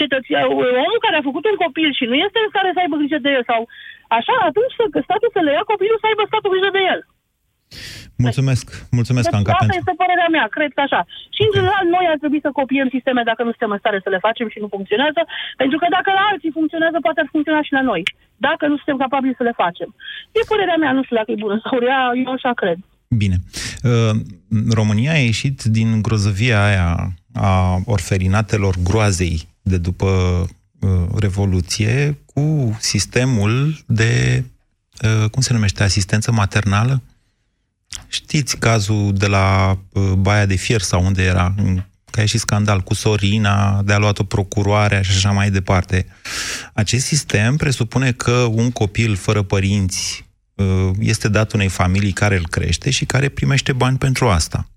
cetăția, omul care a făcut un copil și nu este în stare să aibă grijă de el sau așa, atunci să, că statul să le ia copilul să aibă statul grijă de el. Mulțumesc, mulțumesc, Deci Anca, asta pentru... este părerea mea, cred că așa. Și în general noi ar trebui să copiem sisteme dacă nu suntem în stare să le facem și nu funcționează, pentru că dacă la alții funcționează, poate ar funcționa și la noi. Dacă nu suntem capabili să le facem. E părerea mea, nu știu dacă e bună sau rea, eu așa cred. Bine. Uh, România a ieșit din grozăvia aia a orfelinatelor groazei de după uh, Revoluție cu sistemul de, uh, cum se numește, asistență maternală? Știți cazul de la uh, Baia de Fier sau unde era, în- că a ieșit scandal cu Sorina, de a luat-o procuroarea și așa mai departe. Acest sistem presupune că un copil fără părinți uh, este dat unei familii care îl crește și care primește bani pentru asta.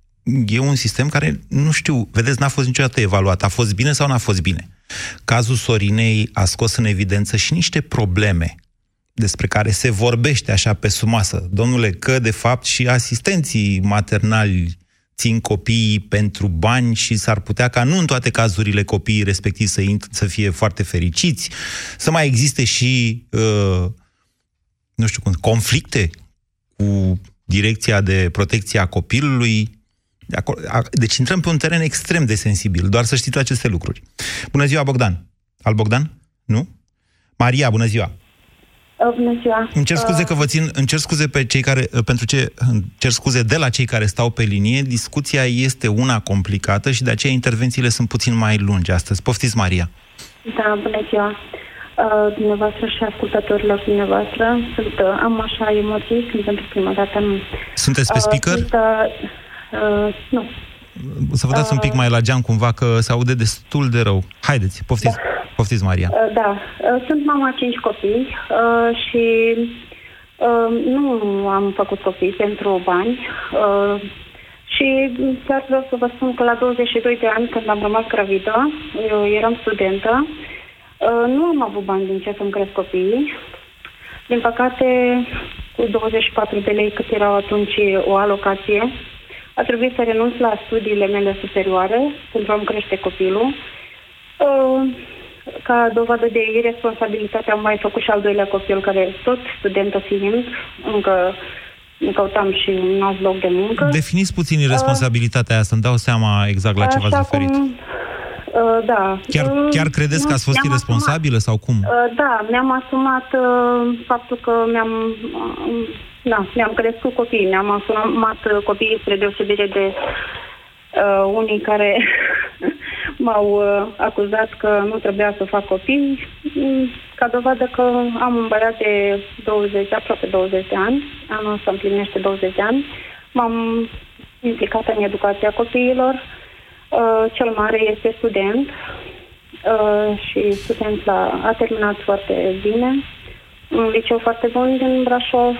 E un sistem care, nu știu, vedeți, n-a fost niciodată evaluat. A fost bine sau n-a fost bine? Cazul Sorinei a scos în evidență și niște probleme despre care se vorbește așa pe sumasă. Domnule, că de fapt și asistenții maternali țin copiii pentru bani și s-ar putea ca nu în toate cazurile copiii respectiv să, int- să fie foarte fericiți, să mai existe și, uh, nu știu cum, conflicte cu direcția de protecție a copilului. De acolo- a- Deci intrăm pe un teren extrem de sensibil, doar să știți aceste lucruri. Bună ziua, Bogdan! Al Bogdan? Nu? Maria, bună ziua! Uh, Bună ziua. Îmi cer scuze că vă țin, îmi cer scuze pe cei care, pentru ce, îmi cer scuze de la cei care stau pe linie. Discuția este una complicată și de aceea intervențiile sunt puțin mai lungi astăzi. Poftiți, Maria. Da, bună ziua. Uh, dumneavoastră și ascultătorilor dumneavoastră. Sunt, uh, am așa emoții, sunt pentru prima dată. în- Sunteți pe Uh, speaker? Sunt, uh, uh, nu. Să vă dați un pic mai la geam cumva că se aude destul de rău. Haideți, poftiți, poftiți Maria. Uh, da, uh, sunt mama cinci copii uh, și uh, nu am făcut copii pentru bani. Uh, și chiar vreau să vă spun că la 22 de ani, când am rămas gravidă, eu eram studentă, uh, nu am avut bani din ce să-mi cresc copiii. Din păcate, cu 24 de lei cât erau atunci o alocație, a trebuit să renunț la studiile mele superioare pentru a-mi crește copilul. Uh, ca dovadă de irresponsabilitate am mai făcut și al doilea copil, care tot studentă fiind, încă îmi căutam și un alt loc de muncă. Definiți puțin irresponsabilitatea aia, să-mi dau seama exact la ce v-ați Așa referit. Cum, uh, da. Chiar, Uh, chiar credeți că nu, ați fost mi-am irresponsabilă sau cum? Uh, da, mi-am asumat uh, faptul că mi-am, uh, da, mi-am crescut copiii, mi-am asumat uh, copiii spre deosebire de uh, unii care *laughs* m-au uh, acuzat că nu trebuia să fac copii, mm, ca dovadă că am un băiat de 20, aproape 20 de ani, anul ăsta împlinește 20 de ani, m-am implicat în educația copiilor, uh, cel mare este student, Uh, și student la, a terminat foarte bine, un liceu foarte bun din Brașov.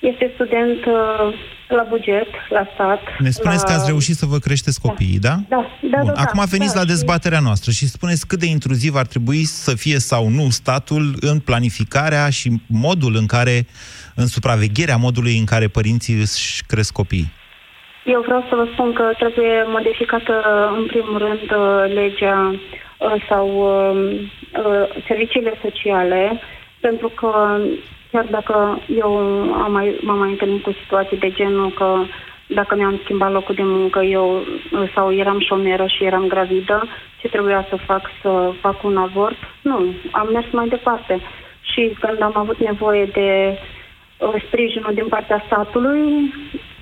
Este student uh, la buget, la stat. Ne spuneți la... că ați reușit să vă creșteți copiii, da? Da, da, Bun. da. Acum da, veniți da, la și- dezbaterea noastră și spuneți cât de intruziv ar trebui să fie sau nu statul în planificarea și modul în care, în supravegherea modului în care părinții își cresc copiii. Eu vreau să vă spun că trebuie modificată, în primul rând, uh, legea uh, sau uh, uh, serviciile sociale, pentru că chiar dacă eu am mai, m-am mai întâlnit cu situații de genul că dacă mi-am schimbat locul de muncă eu uh, sau eram șomeră și eram gravidă, ce trebuia să fac? Să fac un avort? Nu, am mers mai departe. și când am avut nevoie de uh, sprijinul din partea statului,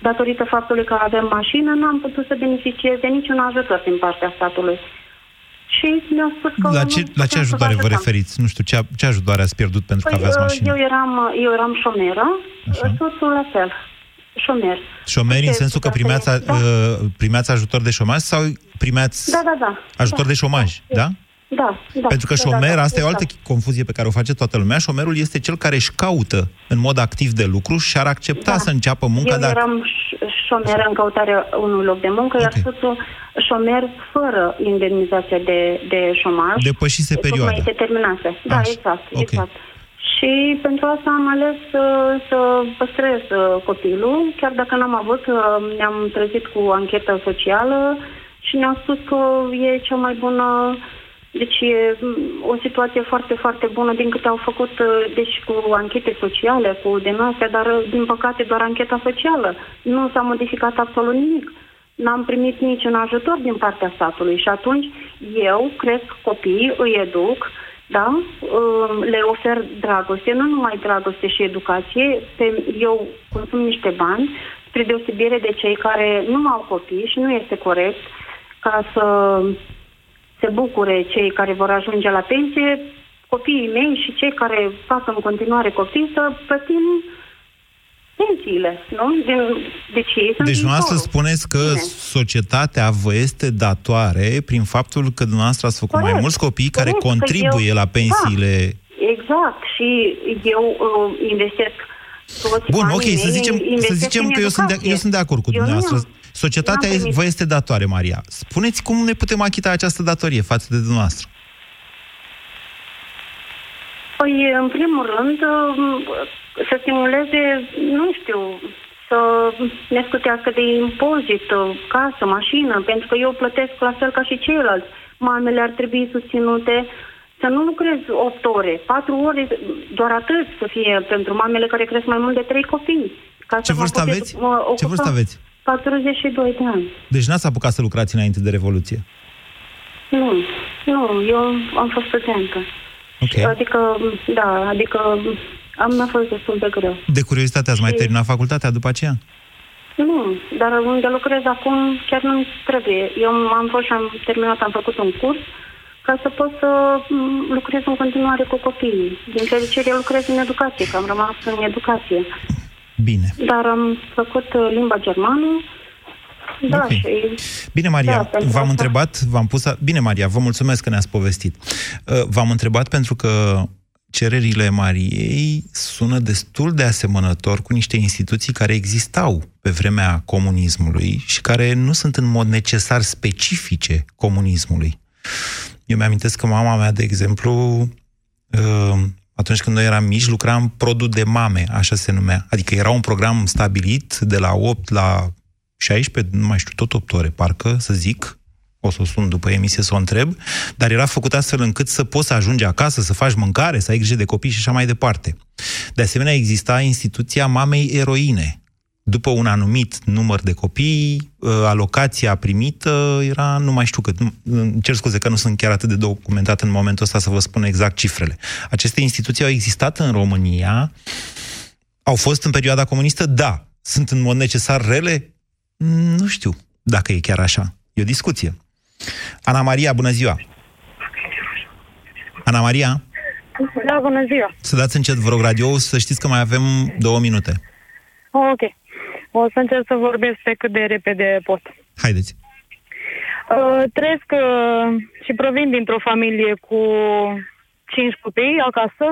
datorită faptului că avem mașină, n-am putut să beneficiez de niciun ajutor din partea statului. Și mi-au spus că... La ce, nu la ce putem să ajutoare vă ajutăm. referiți? Nu știu, ce, ce ajutoare ați pierdut pentru că Păi, aveați uh, mașină? eu eram, eu eram șomeră, soțul la fel, șomer. Șomeri în Ce sensul că primeați, situație- da. uh, primeați ajutor de șomaj sau primeați Da, da, da. ajutor da, de șomaj, da? Da, da. Pentru că da, șomer, da, da, asta e o altă exact. confuzie pe care o face toată lumea, șomerul este cel care își caută în mod activ de lucru și ar accepta Da. să înceapă munca, Eu dar eram ș- șomeră în căutarea unui loc de muncă, iar soțul șomer fără indemnizația de, de șomaj. depășise Tocmai perioada. se terminase. Da, Așa. exact, Ok. exact. Și pentru asta am ales să, să păstrez uh, copilul, chiar dacă n-am avut, uh, ne-am trezit cu anchetă socială și ne-au spus că e cea mai bună, deci e mm, o situație foarte, foarte bună din câte au făcut, uh, deci cu anchete sociale, cu denunțe, dar uh, din păcate doar ancheta socială. Nu s-a modificat absolut nimic. N-am primit niciun ajutor din partea statului și atunci eu cresc copii, îi educ, da? Um, le ofer dragoste, nu numai dragoste și educație. Pe, eu consum niște bani, spre deosebire de cei care nu au copii și nu este corect ca să se bucure cei care vor ajunge la pensie, copiii mei și cei care fac în continuare copii să plătim pensiile, nu? Din, deci ei sunt Deci dumneavoastră viitorul. spuneți că Bine. societatea vă este datoare prin faptul că dumneavoastră ați făcut mai Corect. mulți copii care Corect, că contribuie eu- la pensiile... Da, exact. Și eu uh, investesc toți Bun, banii ok, să mei, zicem, să investesc zicem în că eu sunt, de, educație. eu sunt de acord cu Eu nu dumneavoastră. am- Societatea n-am e- primit- vă este datoare, Maria. Spuneți cum ne putem achita această datorie față de dumneavoastră. Păi, în primul rând, uh, să stimuleze, nu știu, să ne scutească de impozit, uh, casă, mașină, pentru că eu plătesc la fel ca și ceilalți. Mamele ar trebui susținute să nu lucrez 8 ore, 4 ore, doar atât să fie pentru mamele care cresc mai mult de 3 copii. Ca Ce să mă vârstă pot aveți? edu- mă Ce ocupa- vârstă aveți? 42 de ani. Deci n-ați apucat să lucrați înainte de Revoluție. Nu, nu, eu am fost studentă. Ok. Adică, da, adică am mi-a fost destul de greu. De curiozitate ați mai Și- terminat facultatea după aceea? Nu, dar unde lucrez acum chiar nu trebuie. Eu am fost și am terminat, am făcut un curs ca să pot să m, lucrez în continuare cu copiii. Din fericire lucrez în educație, că am rămas în educație. Bine. Dar am făcut uh, limba germană. Da, Ok. și... Bine, Maria, Da, pentru v-am asta- întrebat, v-am pus... A... Bine, Maria, vă mulțumesc că ne-ați povestit. Uh, V-am întrebat pentru că cererile Mariei sună destul de asemănător cu niște instituții care existau pe vremea comunismului și care nu sunt în mod necesar specifice comunismului. Eu mi-amintesc că mama mea, de exemplu, uh, atunci când noi eram mici, lucra în Produ de Mame, așa se numea. Adică era un program stabilit de la 8 la 16, nu mai știu, tot 8 ore, parcă, să zic, o să o sun după emisie să o întreb, dar era făcut astfel încât să poți să ajungi acasă, să faci mâncare, să ai grijă de copii și așa mai departe. De asemenea, exista instituția mamei eroine. După un anumit număr de copii, uh, alocația primită era, nu mai știu cât, nu, îmi cer scuze că nu sunt chiar atât de documentat în momentul ăsta să vă spun exact cifrele. Aceste instituții au existat în România, au fost în perioada comunistă? Da. Sunt în mod necesar rele? Nu știu dacă e chiar așa. E o discuție. Ana Maria, bună ziua! Ana Maria, Da, bună ziua. să dați încet, vă rog, radio să știți că mai avem două minute. Ok. O să încerc să vorbesc pe cât de repede pot. Haideți. Uh, trăiesc uh, și provin dintr-o familie cu cinci copii acasă.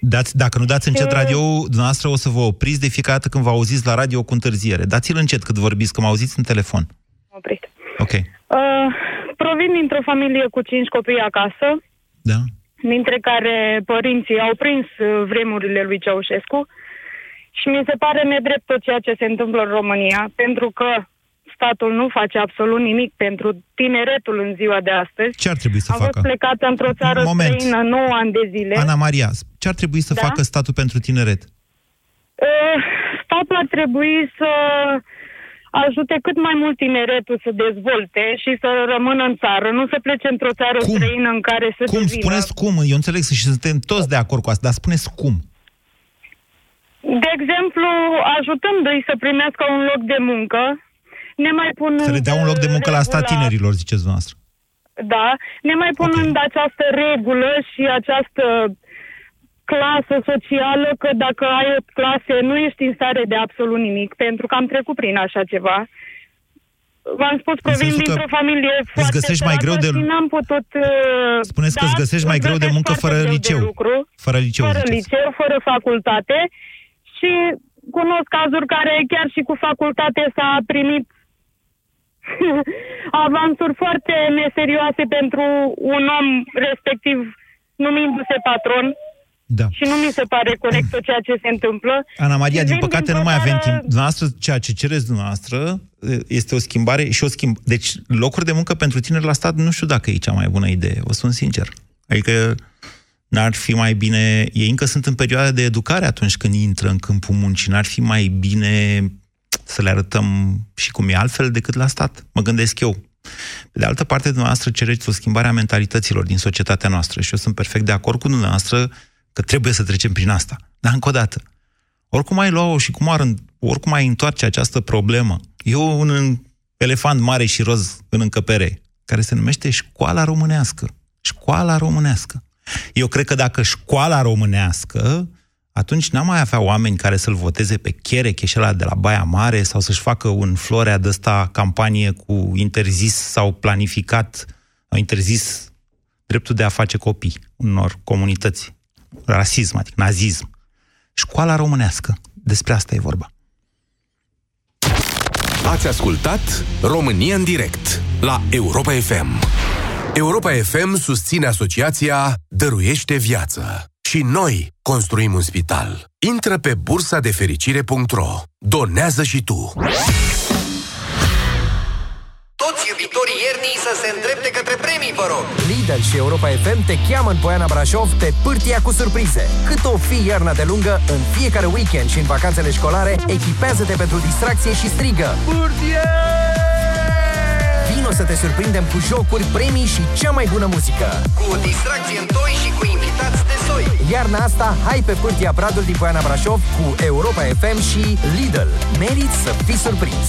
Dați, dacă nu dați încet E- radio dumneavoastră o să vă opriți de fiecare dată când vă auziți la radio cu întârziere. Dați-l încet cât vorbiți, că mă auziți în telefon. Oprit. Ok. Uh, provin dintr-o familie cu cinci copii acasă, Da? dintre care părinții au prins uh, vremurile lui Ceaușescu și mi se pare nedrept tot ceea ce se întâmplă în România, pentru că statul nu face absolut nimic pentru tineretul în ziua de astăzi. Ce ar trebui să Am fost facă? plecat într-o țară Moment. străină 9 ani de zile. Ana Maria, ce ar trebui să Da? facă statul pentru tineret? Uh, statul ar trebui să ajute cât mai mult tineretul să dezvolte și să rămână în țară, nu să plece într-o țară cum? străină în care să Cum? devină. Spuneți cum? Eu înțeleg și suntem toți de acord cu asta, dar spuneți cum? De exemplu, ajutându-i să primească un loc de muncă, ne mai pun Să le dea un loc de muncă la asta regula- tinerilor, ziceți noastră. Da, ne mai punând okay. această regulă și această clasă socială că dacă ai o clase nu ești în stare de absolut nimic, pentru că am trecut prin așa ceva. V-am spus că În vin sensul că dintr-o familie foarte găsești mai greu de- săracă și n-am putut... uh, Spuneți că îți găsești mai greu de îmi muncă găsesc fără foarte greu de liceu. lucru, Fără liceu, fără ziceți. liceu, fără facultate și cunosc cazuri care chiar și cu facultate s-a primit *laughs* avansuri foarte neserioase pentru un om respectiv numindu-se patron. Da. Și nu mi se pare corect tot ceea ce se întâmplă. Ana Maria, din Vin păcate nu dintr-o mai avem țară- timp. Dumneavoastră, ceea ce cereți dumneavoastră este o schimbare și o schimb. Deci, locuri de muncă pentru tineri la stat, nu știu dacă e cea mai bună idee, o spun sincer. Adică n-ar fi mai bine... Ei încă sunt în perioada de educare atunci când intră în câmpul muncii. N-ar fi mai bine să le arătăm și cum e altfel decât la stat. Mă gândesc eu. Pe de altă parte, dumneavoastră cereți o schimbare a mentalităților din societatea noastră și eu sunt perfect de acord cu dumneavoastră că trebuie să trecem prin asta. Dar încă o dată, oricum ai lua-o și cum ar, oricum ai întoarce această problemă, e un elefant mare și roz în încăpere, care se numește școala românească. Școala românească. Eu cred că dacă școala românească, atunci n-am mai avea oameni care să-l voteze pe Chereche și ăla de la Baia Mare sau să-și facă un florea de ăsta campanie cu interzis sau planificat, sau interzis dreptul de a face copii unor comunități. Rasism, adică nazism. Școala românească. Despre asta e vorba. Ați ascultat România în direct la Europa FM. Europa FM susține asociația Dăruiește Viață. Și noi construim un spital. Intră pe bursa de fericire.ro. Donează și tu. Toți iubitorii iernii să se îndrepte către premii, vă rog! Lidl și Europa FM te cheamă în Poiana Brașov pe pârtia cu surprize. Cât o fi iarna de lungă, în fiecare weekend și în vacanțele școlare, echipează-te pentru distracție și strigă. Pârtie! Vino să te surprindem cu jocuri, premii și cea mai bună muzică. Cu o distracție în toi și cu invitați de soi. Iarna asta, hai pe pârtia Bradul din Poiana Brașov cu Europa FM și Lidl. Meriți să fii surprins!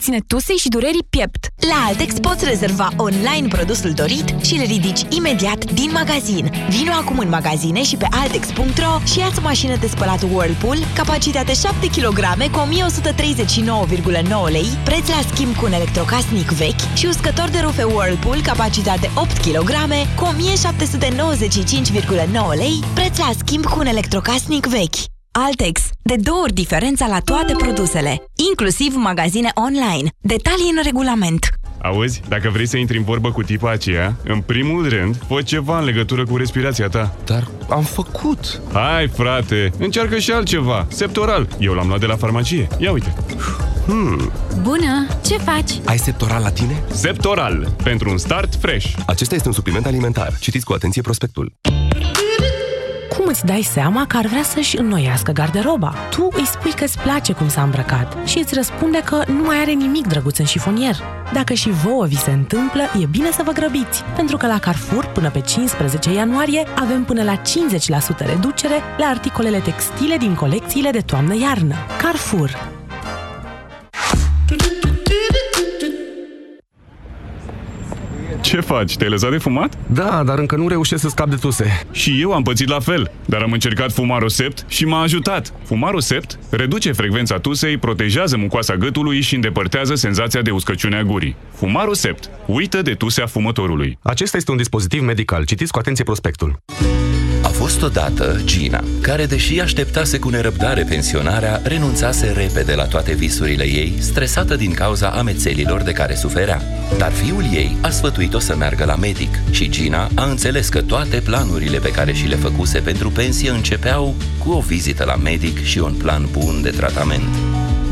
ține tusei și durerii piept. La Altex poți rezerva online produsul dorit și îl ridici imediat din magazin. Vino acum în magazine și pe altex.ro și ia-ți o mașină de spălat Whirlpool, capacitate 7 kg cu 1139,9 lei, preț la schimb cu un electrocasnic vechi și uscător de rufe Whirlpool, capacitate 8 kg cu 1795,9 lei, preț la schimb cu un electrocasnic vechi. Altex. De două ori diferența la toate produsele, inclusiv magazine online. Detalii în regulament. Auzi, dacă vrei să intri în vorbă cu tipa aceea, în primul rând, fă ceva în legătură cu respirația ta. Dar am făcut. Hai, frate, încearcă și altceva. Septoral. Eu l-am luat de la farmacie. Ia uite. Hmm. Bună! Ce faci? Ai septoral la tine? Septoral. Pentru un start fresh. Acesta este un supliment alimentar. Citiți cu atenție prospectul. Cum îți dai seama că ar vrea să-și înnoiască garderoba? Tu îi spui că îți place cum s-a îmbrăcat și îți răspunde că nu mai are nimic drăguț în șifonier. Dacă și vouă vi se întâmplă, e bine să vă grăbiți, pentru că la Carrefour, până pe 15 ianuarie, avem până la 50% reducere la articolele textile din colecțiile de toamnă-iarnă. Carrefour. Ce faci? Te-ai lăsat de fumat? Da, dar încă nu reușesc să scap de tuse. Și eu am pățit la fel, dar am încercat Fumarosept și m-a ajutat. Fumarosept reduce frecvența tusei, protejează mucoasa gâtului și îndepărtează senzația de uscăciune a gurii. Fumarosept. Uită de tusea fumătorului. Acesta este un dispozitiv medical. Citiți cu atenție prospectul. Fost odată Gina, care, deși așteptase cu nerăbdare pensionarea, renunțase repede la toate visurile ei, stresată din cauza amețelilor de care suferea. Dar fiul ei a sfătuit-o să meargă la medic și Gina a înțeles că toate planurile pe care și le făcuse pentru pensie începeau cu o vizită la medic și un plan bun de tratament.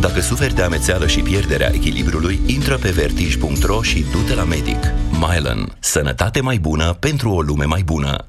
Dacă suferi de amețeală și pierderea echilibrului, intră pe vertij.ro și du-te la medic. Mylan. Sănătate mai bună pentru o lume mai bună.